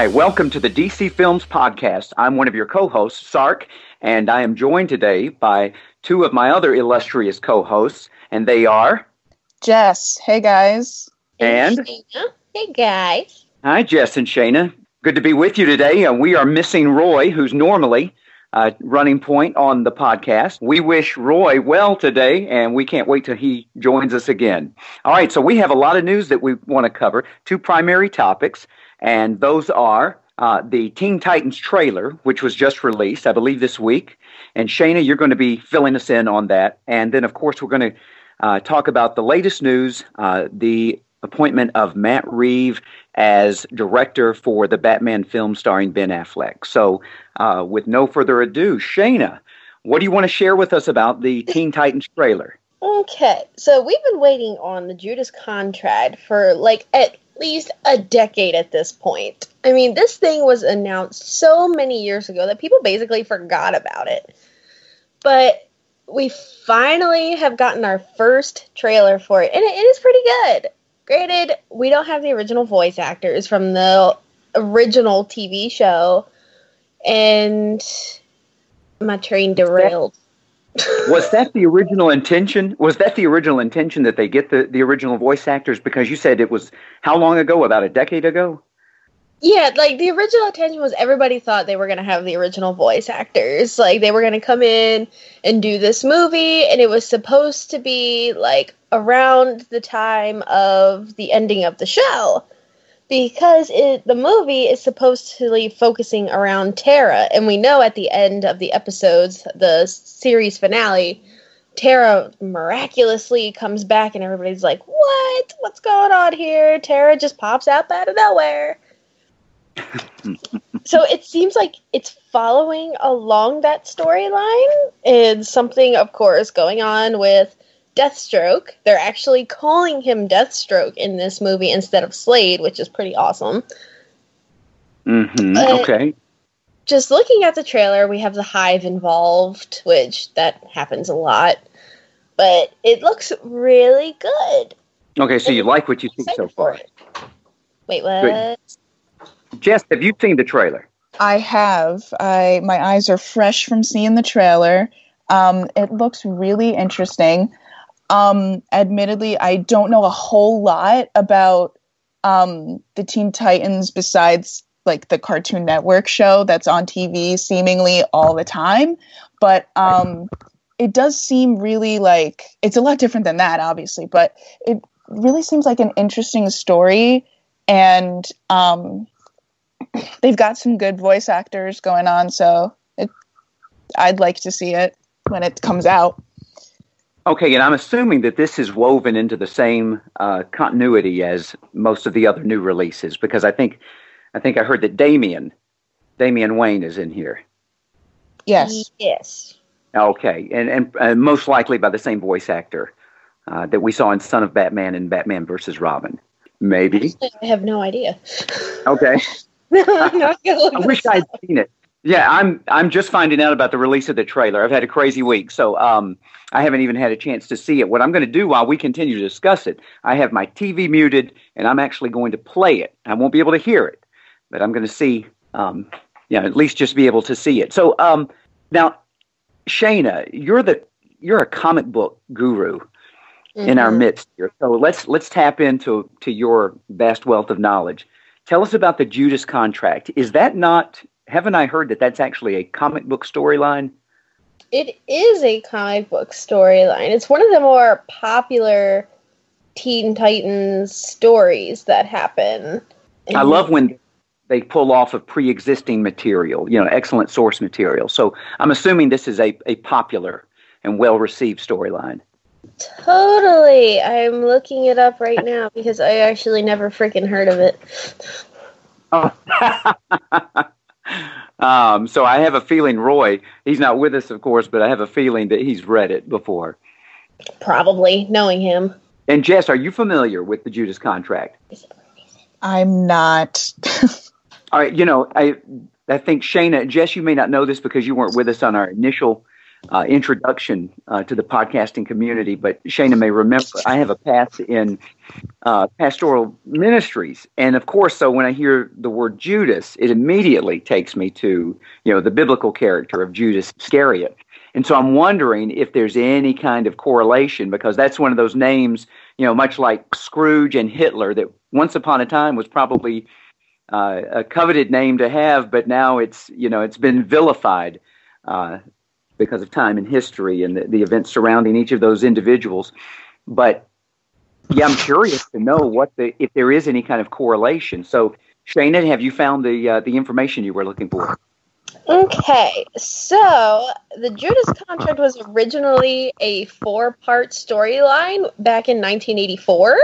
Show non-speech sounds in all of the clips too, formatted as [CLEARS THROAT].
Hi, welcome to the DC Films Podcast. I'm one of your co hosts, Sark, and I am joined today by two of my other illustrious co hosts, and they are Jess. Hey, guys. And Shayna. Hey guys. Hi, Jess and Shayna. Good to be with you today. Uh, we are missing Roy, who's normally uh, running point on the podcast. We wish Roy well today, and we can't wait till he joins us again. All right, so we have a lot of news that we want to cover. Two primary topics and those are uh, the Teen Titans trailer, which was just released, I believe, this week. And Shayna, you're going to be filling us in on that. And then, of course, we're going to uh, talk about the latest news uh, the appointment of Matt Reeve as director for the Batman film starring Ben Affleck. So, uh, with no further ado, Shayna, what do you want to share with us about the Teen Titans trailer? Okay, so we've been waiting on the Judas contract for like at least a decade at this point. I mean, this thing was announced so many years ago that people basically forgot about it. But we finally have gotten our first trailer for it, and it is pretty good. Granted, we don't have the original voice actors from the original TV show, and my train derailed was that the original intention? Was that the original intention that they get the, the original voice actors? Because you said it was how long ago? About a decade ago? Yeah, like the original intention was everybody thought they were going to have the original voice actors. Like they were going to come in and do this movie, and it was supposed to be like around the time of the ending of the show because it the movie is supposed to be focusing around Tara, and we know at the end of the episodes, the series finale, Tara miraculously comes back, and everybody's like, "What? What's going on here?" Tara just pops out out of nowhere. [LAUGHS] so it seems like it's following along that storyline, and something, of course, going on with Deathstroke. They're actually calling him Deathstroke in this movie instead of Slade, which is pretty awesome. Mm-hmm. okay. Just looking at the trailer, we have the hive involved, which that happens a lot. But it looks really good. Okay, so you like what you see so far. Wait, what? Good. Jess, have you seen the trailer? I have. I my eyes are fresh from seeing the trailer. Um, it looks really interesting. Um, admittedly, I don't know a whole lot about um, the Teen Titans besides like the Cartoon Network show that's on TV seemingly all the time. But um, it does seem really like it's a lot different than that, obviously, but it really seems like an interesting story. And um, [CLEARS THROAT] they've got some good voice actors going on, so it, I'd like to see it when it comes out. Okay, and I'm assuming that this is woven into the same uh, continuity as most of the other new releases because I think I think I heard that Damian Damian Wayne is in here. Yes. Yes. Okay, and and uh, most likely by the same voice actor uh, that we saw in Son of Batman and Batman versus Robin. Maybe. I have no idea. Okay. [LAUGHS] no, [LAUGHS] I wish I'd seen it. Yeah, I'm I'm just finding out about the release of the trailer. I've had a crazy week, so um, I haven't even had a chance to see it. What I'm going to do while we continue to discuss it, I have my TV muted, and I'm actually going to play it. I won't be able to hear it, but I'm going to see, um, you know, at least just be able to see it. So um, now, Shayna, you're the you're a comic book guru mm-hmm. in our mm-hmm. midst here. So let's let's tap into to your vast wealth of knowledge. Tell us about the Judas contract. Is that not haven't I heard that that's actually a comic book storyline? It is a comic book storyline. It's one of the more popular Teen Titans stories that happen. I love when they pull off of pre-existing material, you know, excellent source material. So I'm assuming this is a, a popular and well-received storyline. Totally. I'm looking it up right now because I actually never freaking heard of it. Oh. [LAUGHS] um, so I have a feeling Roy, he's not with us, of course, but I have a feeling that he's read it before. Probably, knowing him. And Jess, are you familiar with the Judas contract? I'm not. [LAUGHS] All right, you know, I I think Shana, Jess, you may not know this because you weren't with us on our initial uh, introduction uh, to the podcasting community, but Shana may remember I have a past in uh, pastoral ministries, and of course, so when I hear the word Judas, it immediately takes me to you know the biblical character of Judas Iscariot, and so I'm wondering if there's any kind of correlation because that's one of those names, you know, much like Scrooge and Hitler, that once upon a time was probably uh, a coveted name to have, but now it's you know it's been vilified uh, because of time and history and the, the events surrounding each of those individuals. But yeah, I'm curious to know what the if there is any kind of correlation. So, Shana, have you found the uh, the information you were looking for? Okay, so the Judas Contract was originally a four-part storyline back in 1984.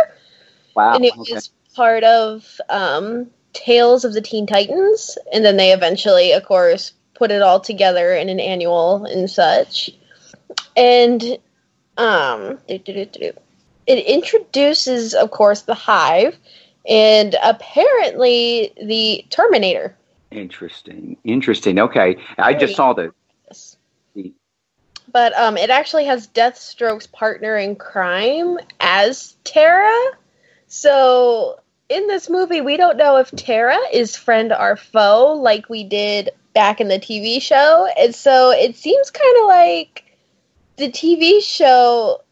Wow! And it okay. was part of um, Tales of the Teen Titans, and then they eventually, of course, put it all together in an annual and such. And um, it introduces, of course, the Hive and apparently the Terminator. Interesting. Interesting. Okay, I just saw the. But um, it actually has Deathstroke's partner in crime as Tara. So in this movie, we don't know if Tara is friend or foe, like we did back in the TV show. And so it seems kind of like the TV show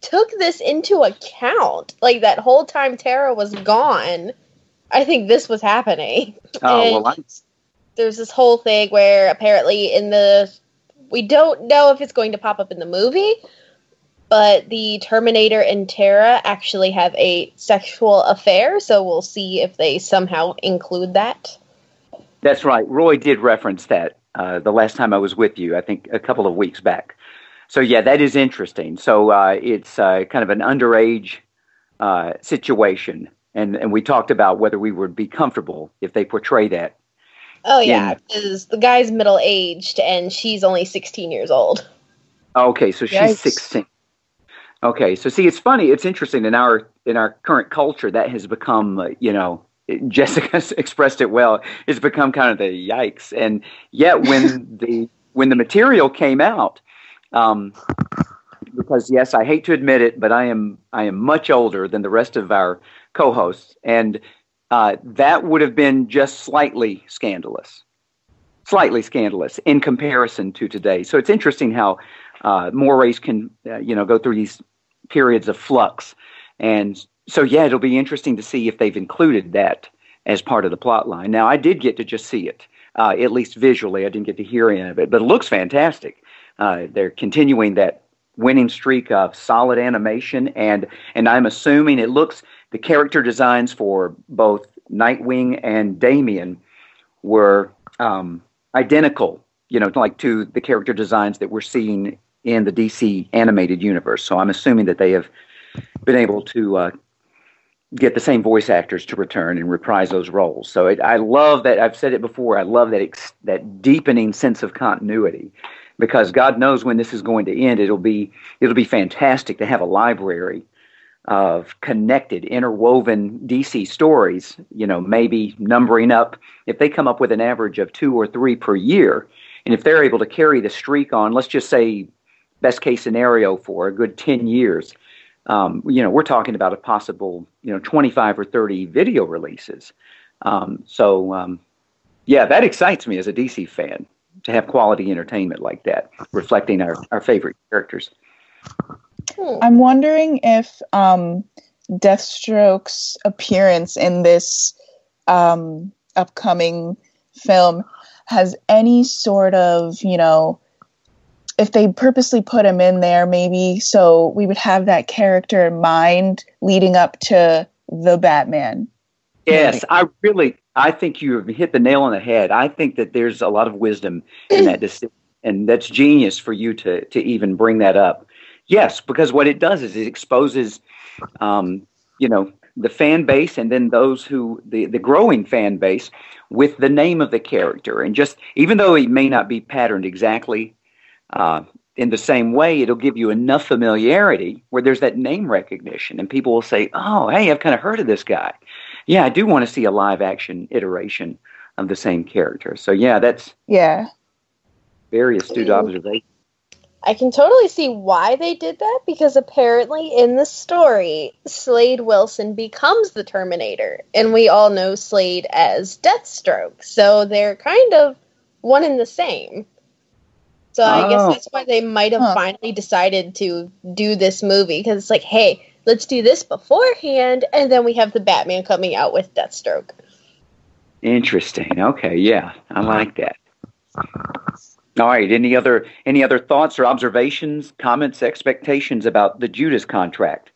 took this into account. Like that whole time Tara was gone, I think this was happening. Oh, well, I... there's this whole thing where apparently in the we don't know if it's going to pop up in the movie, but the Terminator and Tara actually have a sexual affair, so we'll see if they somehow include that. That's right. Roy did reference that uh, the last time I was with you, I think a couple of weeks back. So, yeah, that is interesting. So, uh, it's uh, kind of an underage uh, situation. And, and we talked about whether we would be comfortable if they portray that. Oh, yeah, because the guy's middle aged and she's only 16 years old. Okay, so she's Yikes. 16. Okay, so see, it's funny. It's interesting in our in our current culture that has become, uh, you know, Jessica [LAUGHS] expressed it well. It's become kind of the yikes. And yet, when [LAUGHS] the when the material came out, um, because yes, I hate to admit it, but I am I am much older than the rest of our co-hosts, and uh, that would have been just slightly scandalous, slightly scandalous in comparison to today. So it's interesting how uh, mores can uh, you know go through these periods of flux, and so yeah, it'll be interesting to see if they've included that as part of the plot line. Now, I did get to just see it, uh, at least visually. I didn't get to hear any of it, but it looks fantastic. Uh, they're continuing that winning streak of solid animation, and and I'm assuming it looks the character designs for both Nightwing and Damian were um, identical, you know, like to the character designs that we're seeing in the DC animated universe. So I'm assuming that they have been able to uh, get the same voice actors to return and reprise those roles. So it, I love that. I've said it before. I love that ex, that deepening sense of continuity, because God knows when this is going to end. It'll be it'll be fantastic to have a library of connected, interwoven DC stories. You know, maybe numbering up if they come up with an average of two or three per year, and if they're able to carry the streak on, let's just say best case scenario for a good ten years um, you know, we're talking about a possible, you know, 25 or 30 video releases. Um, so, um, yeah, that excites me as a DC fan to have quality entertainment like that, reflecting our, our favorite characters. I'm wondering if um, Deathstroke's appearance in this um, upcoming film has any sort of, you know, if they purposely put him in there, maybe so we would have that character in mind leading up to the Batman. Yes, I really, I think you have hit the nail on the head. I think that there's a lot of wisdom in that decision, and that's genius for you to to even bring that up. Yes, because what it does is it exposes, um, you know, the fan base and then those who the the growing fan base with the name of the character and just even though it may not be patterned exactly uh, in the same way, it'll give you enough familiarity where there's that name recognition, and people will say, "Oh, hey, I've kind of heard of this guy." Yeah, I do want to see a live action iteration of the same character. So yeah, that's yeah, very astute observation. I can totally see why they did that because apparently in the story, Slade Wilson becomes the Terminator, and we all know Slade as Deathstroke. So they're kind of one and the same. So oh. I guess oh. that's why they might have huh. finally decided to do this movie because it's like, hey, let's do this beforehand, and then we have the Batman coming out with Deathstroke. Interesting. Okay, yeah, I like that. All right. Any other any other thoughts or observations, comments, expectations about the Judas contract?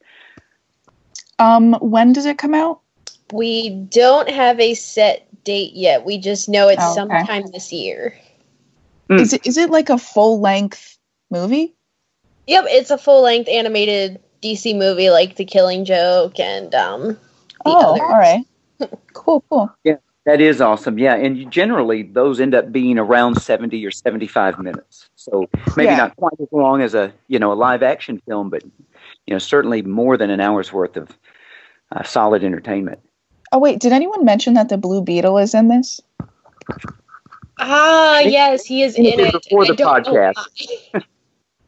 Um, when does it come out? We don't have a set date yet. We just know it's oh, okay. sometime this year. Mm. Is it is it like a full length movie? Yep, it's a full length animated DC movie like The Killing Joke and um. oh, others. all right. [LAUGHS] cool, cool. Yeah. That is awesome. Yeah, and generally those end up being around 70 or 75 minutes. So maybe yeah. not quite as long as a, you know, a live action film, but you know, certainly more than an hour's worth of uh, solid entertainment. Oh wait, did anyone mention that the Blue Beetle is in this? Ah, yes, he is in it. Before the podcast.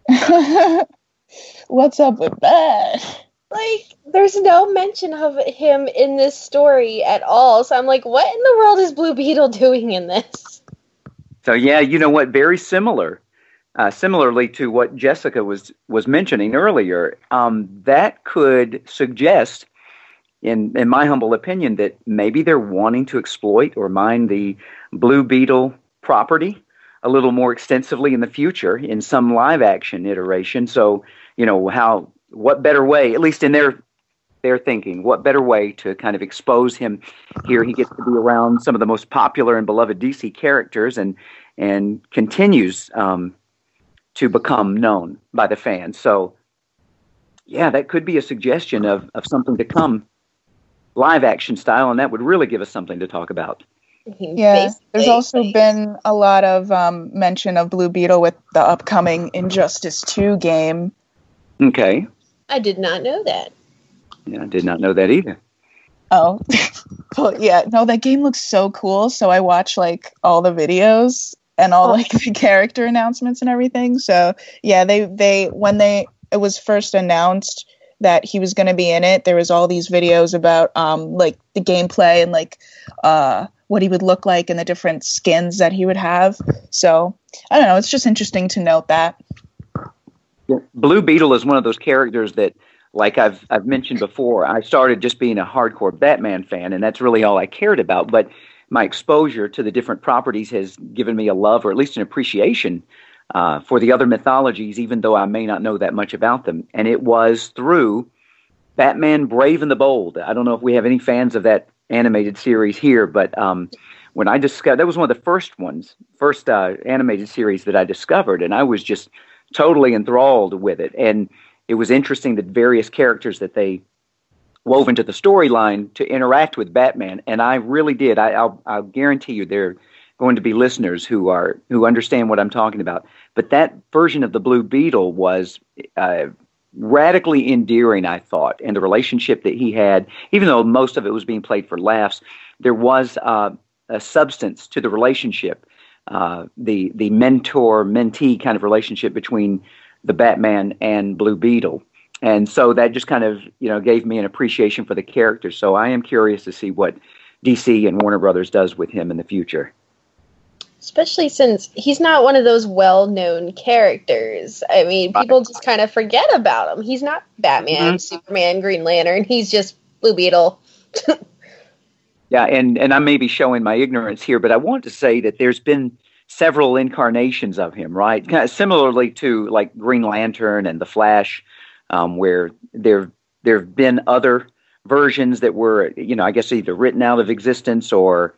[LAUGHS] [LAUGHS] What's up with that? like there's no mention of him in this story at all. So I'm like, what in the world is Blue Beetle doing in this? So yeah, you know what? Very similar, uh, similarly to what Jessica was was mentioning earlier. Um, that could suggest, in in my humble opinion, that maybe they're wanting to exploit or mine the Blue Beetle property a little more extensively in the future in some live action iteration. So you know how what better way, at least in their their thinking, what better way to kind of expose him here? He gets to be around some of the most popular and beloved DC characters, and and continues um, to become known by the fans. So, yeah, that could be a suggestion of of something to come, live action style, and that would really give us something to talk about. Yeah, there's also been a lot of um, mention of Blue Beetle with the upcoming Injustice 2 game. Okay. I did not know that. Yeah, I did not know that either. Oh, [LAUGHS] well, yeah, no, that game looks so cool. So I watch like all the videos and all oh. like [LAUGHS] the character announcements and everything. So yeah, they they when they it was first announced that he was going to be in it, there was all these videos about um like the gameplay and like uh what he would look like and the different skins that he would have. So I don't know. It's just interesting to note that. Blue Beetle is one of those characters that, like I've I've mentioned before, I started just being a hardcore Batman fan, and that's really all I cared about. But my exposure to the different properties has given me a love, or at least an appreciation, uh, for the other mythologies, even though I may not know that much about them. And it was through Batman Brave and the Bold. I don't know if we have any fans of that animated series here, but um, when I discovered that was one of the first ones, first uh, animated series that I discovered, and I was just totally enthralled with it. And it was interesting that various characters that they wove into the storyline to interact with Batman, and I really did. I, will I'll guarantee you there are going to be listeners who are who understand what I'm talking about. But that version of the Blue Beetle was uh, radically endearing, I thought, and the relationship that he had, even though most of it was being played for laughs, there was uh, a substance to the relationship uh, the the mentor mentee kind of relationship between the Batman and Blue Beetle. And so that just kind of you know gave me an appreciation for the character. So I am curious to see what DC and Warner Brothers does with him in the future. Especially since he's not one of those well-known characters. I mean, people just kind of forget about him. He's not Batman, mm-hmm. Superman, Green Lantern. He's just Blue Beetle. [LAUGHS] Yeah, and, and I may be showing my ignorance here, but I want to say that there's been several incarnations of him, right? Kind of similarly to like Green Lantern and the Flash, um, where there there have been other versions that were, you know, I guess either written out of existence or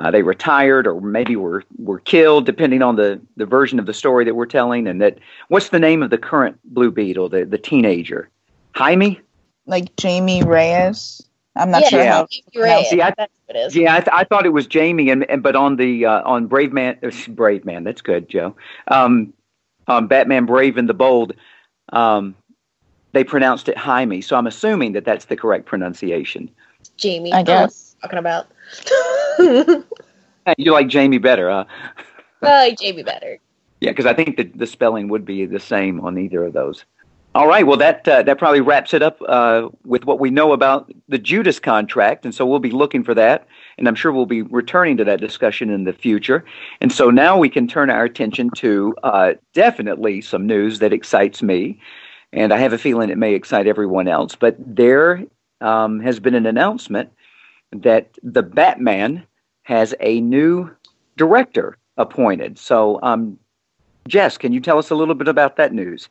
uh, they retired or maybe were were killed, depending on the the version of the story that we're telling. And that what's the name of the current Blue Beetle, the the teenager, Jaime? Like Jamie Reyes. I'm not Yeah, sure Yeah. how. you're. See, I- That's what it is. Yeah, I, th- I thought it was Jamie, and, and but on the uh, I thought it was Jamie, and, and but on the on Brave Man, uh, Brave Man, Brave Man. That's good, Joe. Um, on Batman Brave and the Bold, um, they pronounced it Jaime, so I'm assuming that that's the correct pronunciation. Jamie. I don't know what guess. Talking about. I Hey, You like Jamie better, huh? like Jamie better. [LAUGHS] Yeah, because I think the, the spelling would be the same on either of those. All right, well that uh, that probably wraps it up uh, with what we know about the Judas contract, and so we'll be looking for that, and I'm sure we'll be returning to that discussion in the future. And so now we can turn our attention to uh, definitely some news that excites me, and I have a feeling it may excite everyone else. But there um, has been an announcement that the Batman has a new director appointed. So, um, Jess, can you tell us a little bit about that news?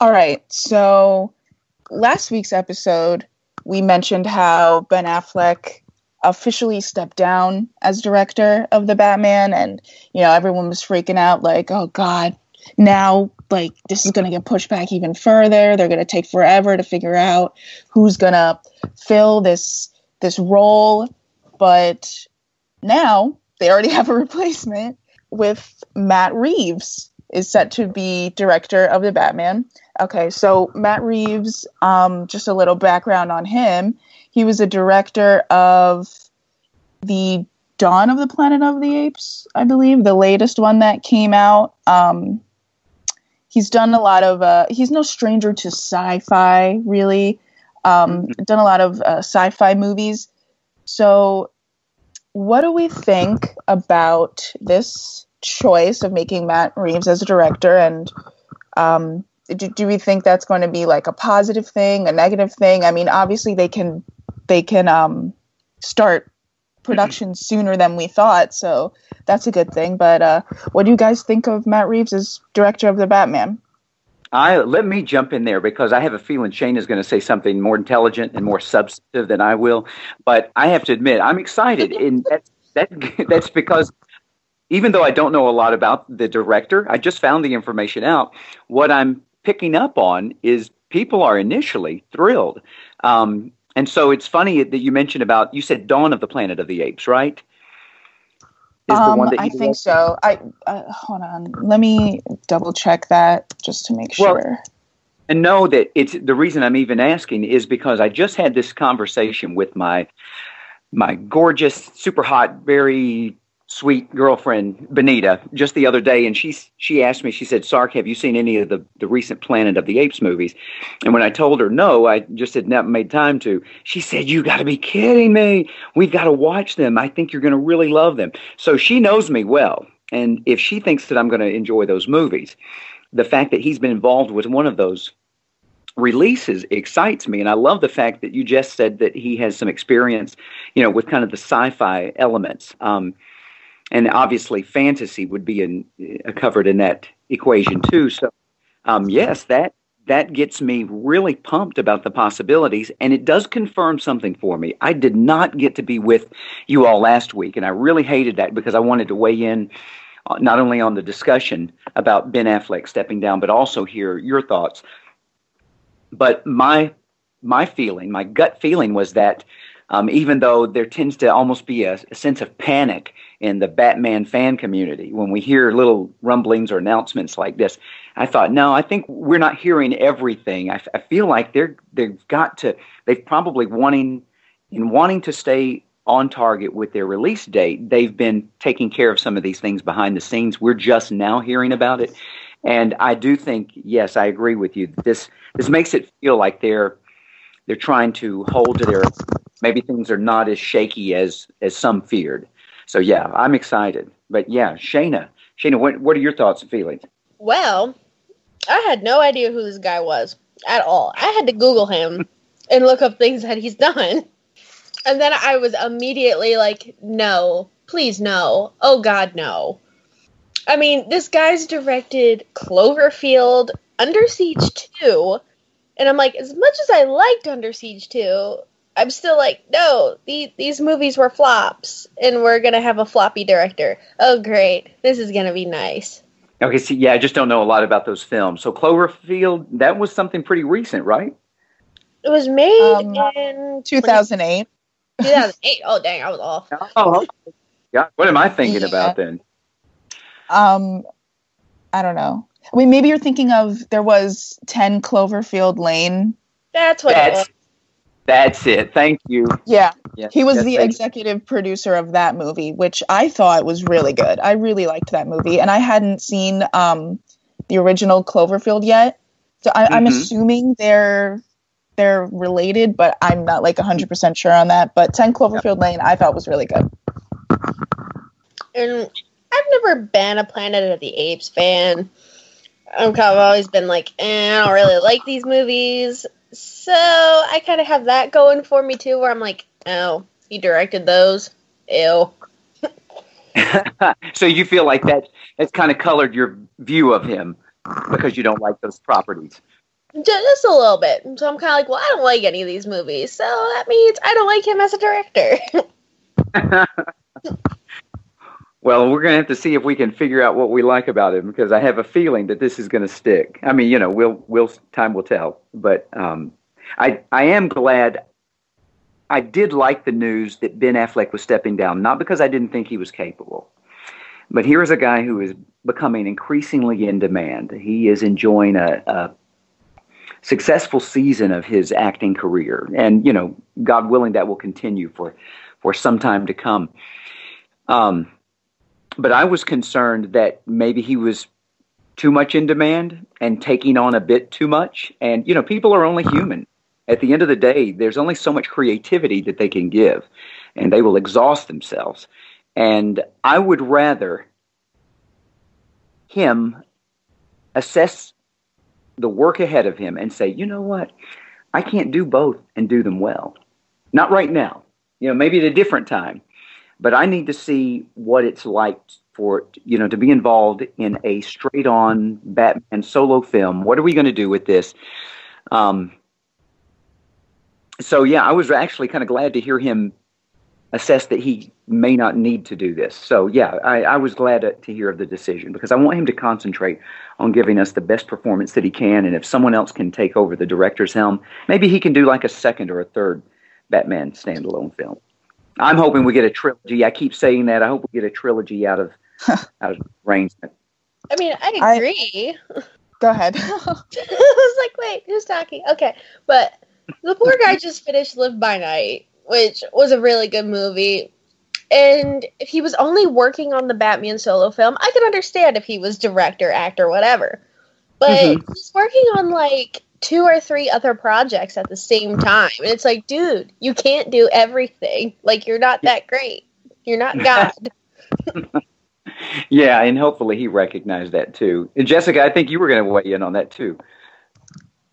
All right. So last week's episode, we mentioned how Ben Affleck officially stepped down as director of the Batman, and you know everyone was freaking out, like, "Oh God, now like this is going to get pushed back even further. They're going to take forever to figure out who's going to fill this this role." But now they already [LAUGHS] have a replacement with Matt Reeves is set to be director of the Batman. Okay, so Matt Reeves, um, just a little background on him. He was a director of the Dawn of the Planet of the Apes, I believe, the latest one that came out. Um, he's done a lot of, uh, he's no stranger to sci fi, really. Um, Done a lot of uh, sci fi movies. So, what do we think about this choice of making Matt Reeves as a director? And um, do, do we think that's going to be like a positive thing, a negative thing? I mean, obviously they can they can um, start production [CLEARS THROAT] sooner than we thought, so that's a good thing. But uh, what do you guys think of Matt Reeves as director of the Batman? I let me jump in there because I have a feeling Shane is going to say something more intelligent and more substantive than I will. But I have to admit, I'm excited, and [LAUGHS] that, that that's because even though I don't know a lot about the director, I just found the information out. What I'm picking up on is people are initially thrilled, um, and so it's funny that you mentioned about you said Dawn of the Planet of the Apes, right? Um, I think so. I uh, hold on. Let me double check that just to make Well, sure. and know that it's the reason I'm even asking is because I just had this conversation with my my gorgeous, super hot, very sweet girlfriend Benita just the other day, and she she asked me. She said, "Sark, have you seen any of the the recent Planet of the Apes movies?" And when I told her no, I just had not made time to. She said, "You got to be kidding me! We've got to watch them. I think you're going to really love them." So she knows me well, and if she thinks that I'm going to enjoy those movies, the fact that he's been involved with one of those releases excites me and i love the fact that you just said that he has some experience you know with kind of the sci-fi elements um, and obviously fantasy would be in, uh, covered in that equation too. So um, yes that that gets me really pumped about the possibilities and it does confirm something for me. I did not get to be with you all last week and i really hated that because i wanted to weigh in uh, not only on the discussion about ben affleck stepping down but also hear your thoughts. But my my feeling, my gut feeling was that um, even though there tends to almost be a, a, sense of panic in the Batman fan community when we hear little rumblings or announcements like this, I thought, no, I think we're not hearing everything. I, feel like they're they've got to they've probably wanting in wanting to stay on target with their release date. They've been taking care of some of these things behind the scenes. We're just now hearing about it. And I do think, yes, I agree with you. This this makes it feel like they're they're trying to hold to their maybe things are not as shaky as as some feared. So yeah, I'm excited. But yeah, Shayna, Shayna, what what are your thoughts and feelings? Well, I had no idea who this guy was at all. I had to Google him [LAUGHS] and look up things that he's done. And then I was immediately like, no, please no. Oh God, no. I mean, this guy's directed Cloverfield, Under Siege 2, and I'm like, as much as I liked Under Siege 2, I'm still like, no, the, these movies were flops, and we're gonna have a floppy director. Oh, great, this is gonna be nice. Okay, see, yeah, I just don't know a lot about those films. So Cloverfield, that was something pretty recent, right? It was made Um, in 2008. 2008. Oh, dang, I was off. [LAUGHS] Oh, okay. God, what am I thinking Yeah. about then? Um, I don't know. I mean, maybe you're thinking of there was 10 Cloverfield Lane. That's what it That's was. That's it. Thank you. Yeah, Yes, he was yes, the thank you. executive producer of that movie, which I thought was really good. I really liked that movie, and I hadn't seen um, the original Cloverfield yet, so I, I'm Mhm. assuming they're they're related, but I'm not like 100 percent sure on that. But 10 Cloverfield Lane, I thought was really good. And I've never been a Planet of the Apes fan. I'm kind of always been like, eh, I don't really like these movies. So I kind of have that going for me too, where I'm like, oh, he directed those. Ew. [LAUGHS] so you feel like that has kind of colored your view of him because you don't like those properties. Just a little bit. So I'm kind of like, well, I don't like any of these movies. So that means I don't like him as a director. [LAUGHS] [LAUGHS] Well, we're going to have to see if we can figure out what we like about him because I have a feeling that this is going to stick. I mean, you know, we'll we'll time will tell. But um, I I am glad. I did like the news that Ben Affleck was stepping down, not because I didn't think he was capable, but here is a guy who is becoming increasingly in demand. He is enjoying a, a successful season of his acting career, and you know, God willing, that will continue for for some time to come. Um, but I was concerned that maybe he was too much in demand and taking on a bit too much. And, you know, people are only human. At the end of the day, there's only so much creativity that they can give, and they will exhaust themselves. And I would rather him assess the work ahead of him and say, you know what? I can't do both and do them well. Not right now. You know, maybe at a different time but I need to see what it's like for you know to be involved in a straight on Batman solo film. What are we going to do with this? Um, so yeah, I was actually kind of glad to hear him assess that he may not need to do this. So yeah, I, I was glad to, to hear of the decision because I want him to concentrate on giving us the best performance that he can. And if someone else can take over the director's helm, maybe he can do like a second or a third Batman standalone film. I'm hoping we get a trilogy. I keep saying that. I hope we get a trilogy out of [LAUGHS] out of arrangement. I mean, I I- agree. Go ahead. [LAUGHS] I was like, wait, who's talking? Okay, but the poor guy [LAUGHS] just finished Live by Night, which was a really good movie. And if he was only working on the Batman solo film, I could understand if he was director, actor, whatever. But Mhm. he's working on like two or three other projects at the same [LAUGHS] time. And it's like, dude, you can't do everything. Like, you're not that great. You're not [LAUGHS] God. [LAUGHS] Yeah, and hopefully he recognized that too. And Jessica, I think you were going to weigh in on that too.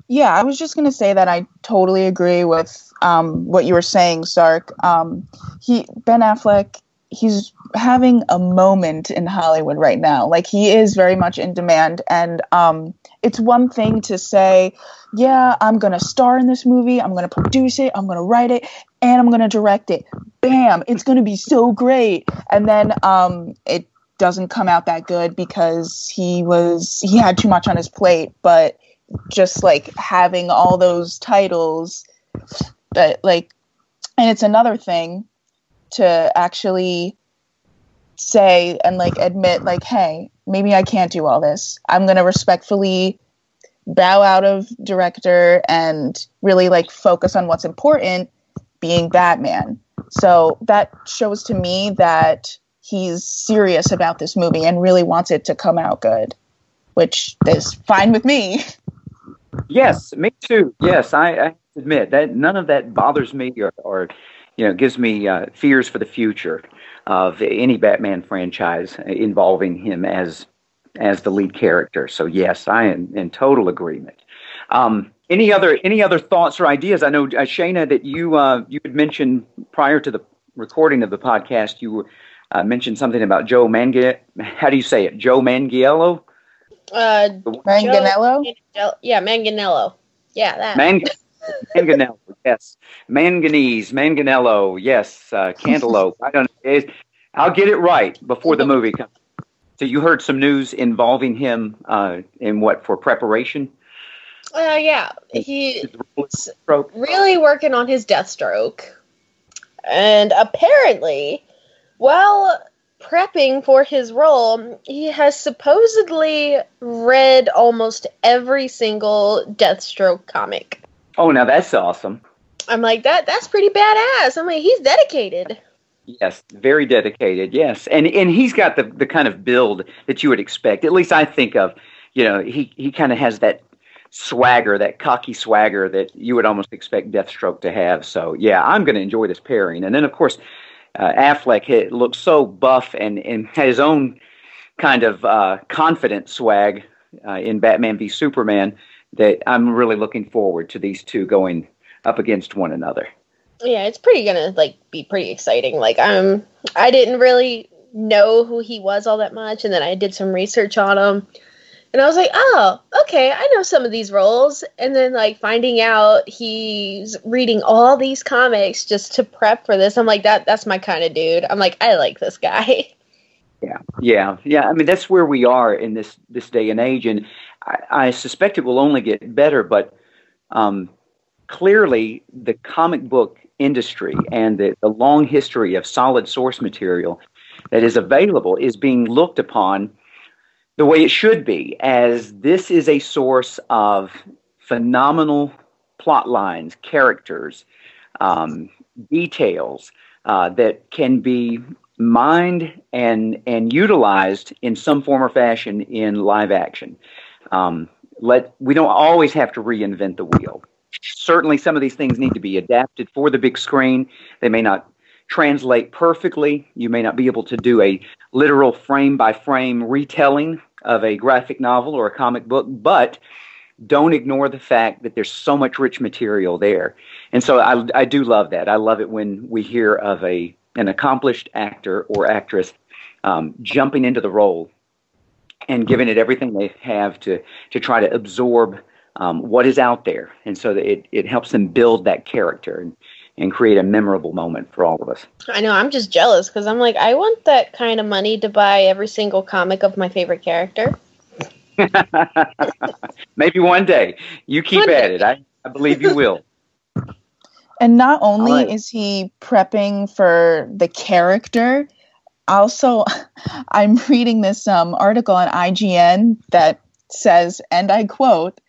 Yeah, I was just gonna say that I totally agree with um, what you were saying, Sark. Um, he Ben Affleck, he's having a moment in Hollywood right now. Like he is very much in demand, and um, it's one thing to say, "Yeah, I'm gonna star in this movie. I'm gonna produce it. I'm gonna write it, and I'm gonna direct it." Bam! It's gonna be so great, and then um, it doesn't come out that good because he was he had too much on his plate, but just like having all those titles that like and it's another thing to actually say and like admit like hey maybe i can't do all this. I'm going to respectfully bow out of director and really like focus on what's important being batman. So that shows to me that he's serious about this movie and really wants it to come out good which is fine with me. Yes, me too. Yes, I, I admit that none of that bothers me or, or you know, gives me uh, fears for the future of any Batman franchise involving him as as the lead character. So yes, I am in total agreement. Um, any other any other thoughts or ideas? I know uh, Shayna that you uh, you had mentioned prior to the recording of the podcast. You uh, mentioned something about Joe Manganiello. How do you say it? Joe Mangiello. Uh, manganello Joe- yeah, Manganello. Yeah, that. Mang- manganello, yes. Manganese, manganello, yes. Uh, cantaloupe. I don't. It, I'll get it right before the movie comes. So you heard some news involving him uh, in what for preparation? Uh, yeah, he's really working on his Deathstroke, and apparently, while prepping for his role, he has supposedly read almost every single Deathstroke comic. Oh, now that's awesome. I'm like that. That's pretty badass. I'm like, he's dedicated. Yes, very dedicated. Yes, and and he's got the the kind of build that you would expect. At least I think of. You know, he he kind of has that swagger, that cocky swagger that you would almost expect Deathstroke to have. So yeah, I'm going to enjoy this pairing. And then of course, uh, Affleck looks so buff and and had his own kind of uh, confident swag uh, in Batman v Superman that I'm really looking forward to these two going up against one another. Yeah, it's pretty gonna like be pretty exciting. Like I'm, I didn't really know who he was all that much, and then I did some research on him, and I was like, oh, okay, I know some of these roles, and then like finding out he's reading all these comics just to prep for this. I'm like, that that's my kind of dude. I'm like, I like this guy. [LAUGHS] Yeah, yeah, yeah. I mean, that's where we are in this this day and age, and I, I suspect it will only get better. But um, clearly, the comic book industry and the, the long history of solid source material that is available is being looked upon the way it should be, as this is a source of phenomenal plot lines, characters, um, details uh, that can be mined and and utilized in some form or fashion in live action. Um, let we don't always have to reinvent the wheel certainly some of these things need to be adapted for the big screen. They may not translate perfectly. You may not be able to do a literal frame by frame retelling of a graphic novel or a comic book, but don't ignore the fact that there's so much rich material there. And so I, I do love that. I love it when we hear of a an accomplished actor or actress um, jumping into the role and giving it everything they have to to try to absorb um, what is out there. And so it, it helps them build that character and, and create a memorable moment for all of us. I know, I'm just jealous because I'm like, I want that kind of money to buy every single comic of my favorite character. [LAUGHS] Maybe one day. You keep one at day. it. I, I believe you will. [LAUGHS] And not only right. is he prepping for the character, also [LAUGHS] I'm reading this um, article on IGN that says, and I quote,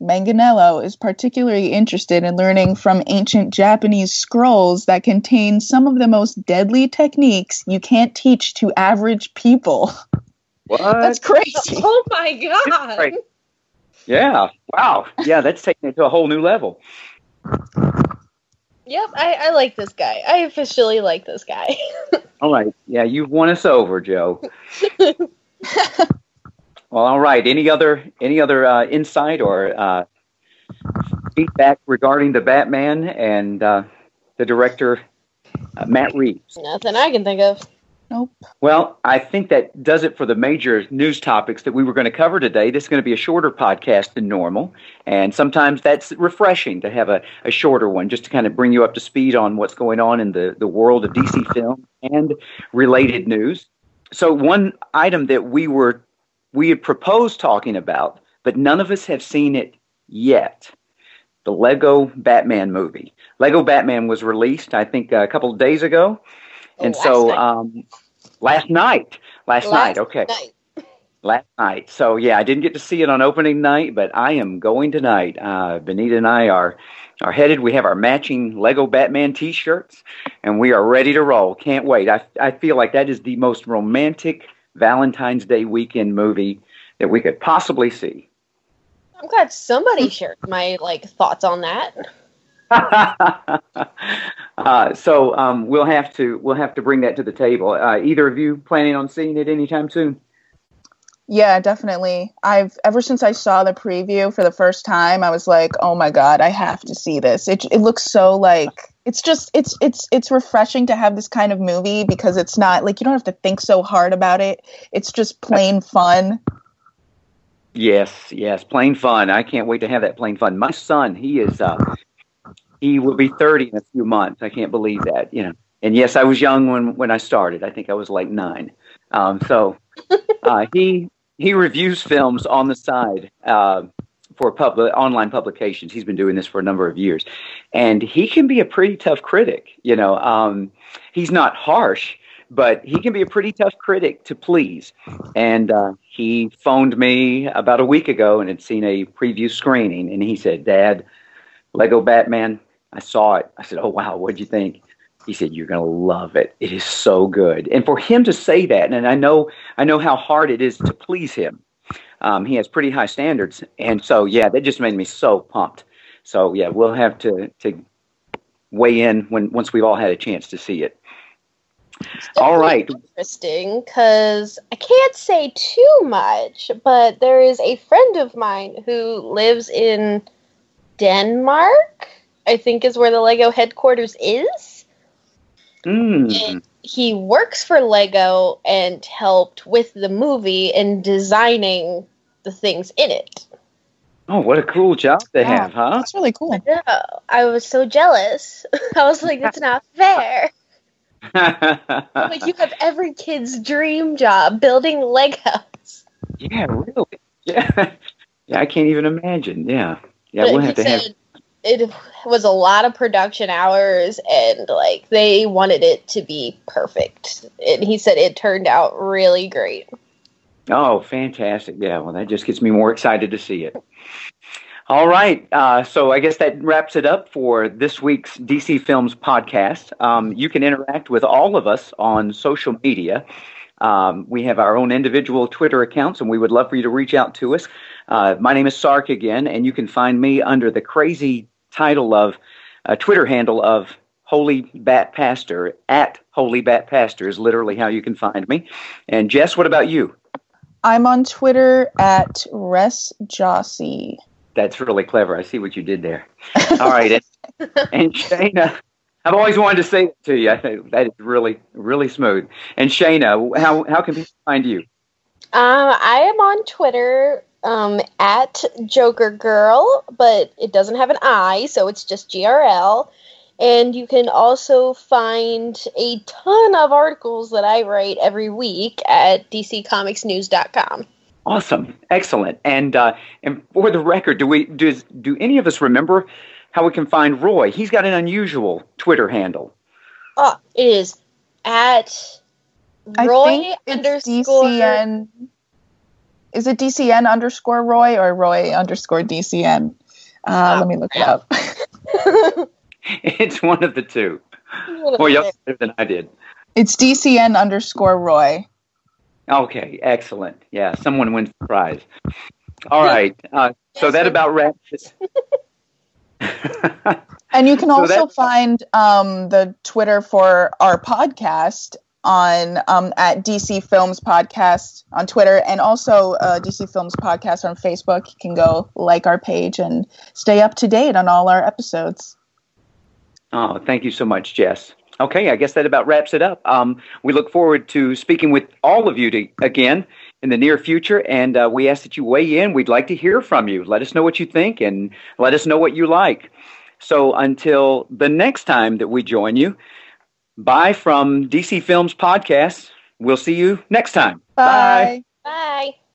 Manganello is particularly interested in learning from ancient Japanese scrolls that contain some of the most deadly techniques you can't teach to average people. [LAUGHS] What? That's crazy. [LAUGHS] Oh my god. Yeah. Wow. Yeah, that's taking it to a whole new level. Yep, I, I like this guy. I officially like this guy. [LAUGHS] all right. Yeah, you've won us over, Joe. [LAUGHS] Well, all right. Any other any other uh, insight or uh, feedback regarding the Batman and uh, the director uh, Matt Reeves? Nothing I can think of. Nope. Well, I think that does it for the major news topics that we were going to cover today. This is going to be a shorter podcast than normal, and sometimes that's refreshing to have a, a shorter one just to kind of bring you up to speed on what's going on in the, the world of DC film and related news. So, one item that we were we had proposed talking about, but none of us have seen it yet. The Lego Batman movie. Lego Batman was released, I think, a couple of days ago, oh, and so. Um, last night. Last, last night. Okay. Night. [LAUGHS] Last night. So yeah, I didn't get to see it on opening night, but I am going tonight. Uh, Benita and I are are headed. We have our matching Lego Batman T-shirts, and we are ready to roll. Can't wait. I I feel like that is the most romantic Valentine's Day weekend movie that we could possibly see. I'm glad somebody shared my like thoughts on that. [LAUGHS] uh, so um, we'll have to we'll have to bring that to the table. Uh, either of you planning on seeing it anytime soon? Yeah, definitely. I've ever since I saw the preview for the first time, I was like, "Oh my god, I have to see this." It it looks so like it's just it's it's it's refreshing to have this kind of movie because it's not like you don't have to think so hard about it. It's just plain fun. Yes, yes, plain fun. I can't wait to have that plain fun. My son, he is uh he will be 30 in a few months. I can't believe that, you know. And yes, I was young when when I started. I think I was like 9. Um so [LAUGHS] uh he he reviews films on the side uh for public online publications. He's been doing this for a number of years, and he can be a pretty tough critic. You know, um, he's not harsh, but he can be a pretty tough critic to please. And uh, he phoned me about a week ago and had seen a preview screening, and he said, "Dad, Lego Batman, I saw it." I said, "Oh wow, what'd you think?" He said, "You're gonna love it. It is so good." And for him to say that, and I know, I know how hard it is to please him um, he has pretty high standards, and so yeah, that just made me so pumped. So yeah, we'll have to to weigh in when once we've all had a chance to see it. All right. Interesting, because I can't say too much, but there is a friend of mine who lives in Denmark. I think is where the Lego headquarters is. Mm. He works for Lego and helped with the movie and designing the things in it. Oh, what a cool job they Yeah, have, huh? That's really cool. Yeah, I was so jealous. [LAUGHS] I was like, "That's not fair." [LAUGHS] Like you have every kid's dream job, building Legos. yeah, really. Yeah. [LAUGHS] Yeah, I can't even imagine. Yeah. Yeah, But we'll have to have said it was a lot of production hours, and like they wanted it to be perfect. And he said it turned out really great. Oh, fantastic. Yeah, well, that just gets me more excited to see it. All right. Uh, so I guess that wraps it up for this week's DC Films podcast. Um, you can interact with all of us on social media. Um, we have our own individual Twitter accounts, and we would love for you to reach out to us. Uh, my name is Sark again, and you can find me under the crazy title of uh, Twitter handle of Holy Bat Pastor at Holy Bat Pastor is literally how you can find me. And Jess, what about you? I'm on Twitter at Res Jossie. That's really clever. I see what you did there. All right. and, [LAUGHS] and Shayna, I've always wanted to say that to you. I think that is really, really smooth. And Shayna, how, how can people find you? Um, I am on Twitter um, at Joker Girl, but it doesn't have an I, so it's just GRL. And you can also find a ton of articles that I write every week at dccomicsnews.com. Awesome. Excellent. And, uh, and for the record, do we, does, do any of us remember how we can find Roy? He's got an unusual Twitter handle. Oh, it is at I Roy think it's underscore. DCN. Is it DCN underscore Roy or Roy underscore DCN? Uh, let me look it up. [LAUGHS] It's one of the two. You're better than I did. It's DCN underscore Roy. Okay, excellent. Yeah, someone wins the prize. [LAUGHS] All right. Uh, so that about wraps it. [LAUGHS] And you can also that- find um, the Twitter for our podcast on um, at DC Films Podcast on Twitter, and also uh, DC Films Podcast on Facebook. You can go like our page and stay up to date on all our episodes. Oh, thank you so much, Jess. Okay, I guess that about wraps it up. Um, we look forward to speaking with all of you to, again in the near future, and uh, we ask that you weigh in. We'd like to hear from you. Let us know what you think, and let us know what you like. So until the next time that we join you, bye from DC Films Podcast. We'll see you next time. Bye. Bye.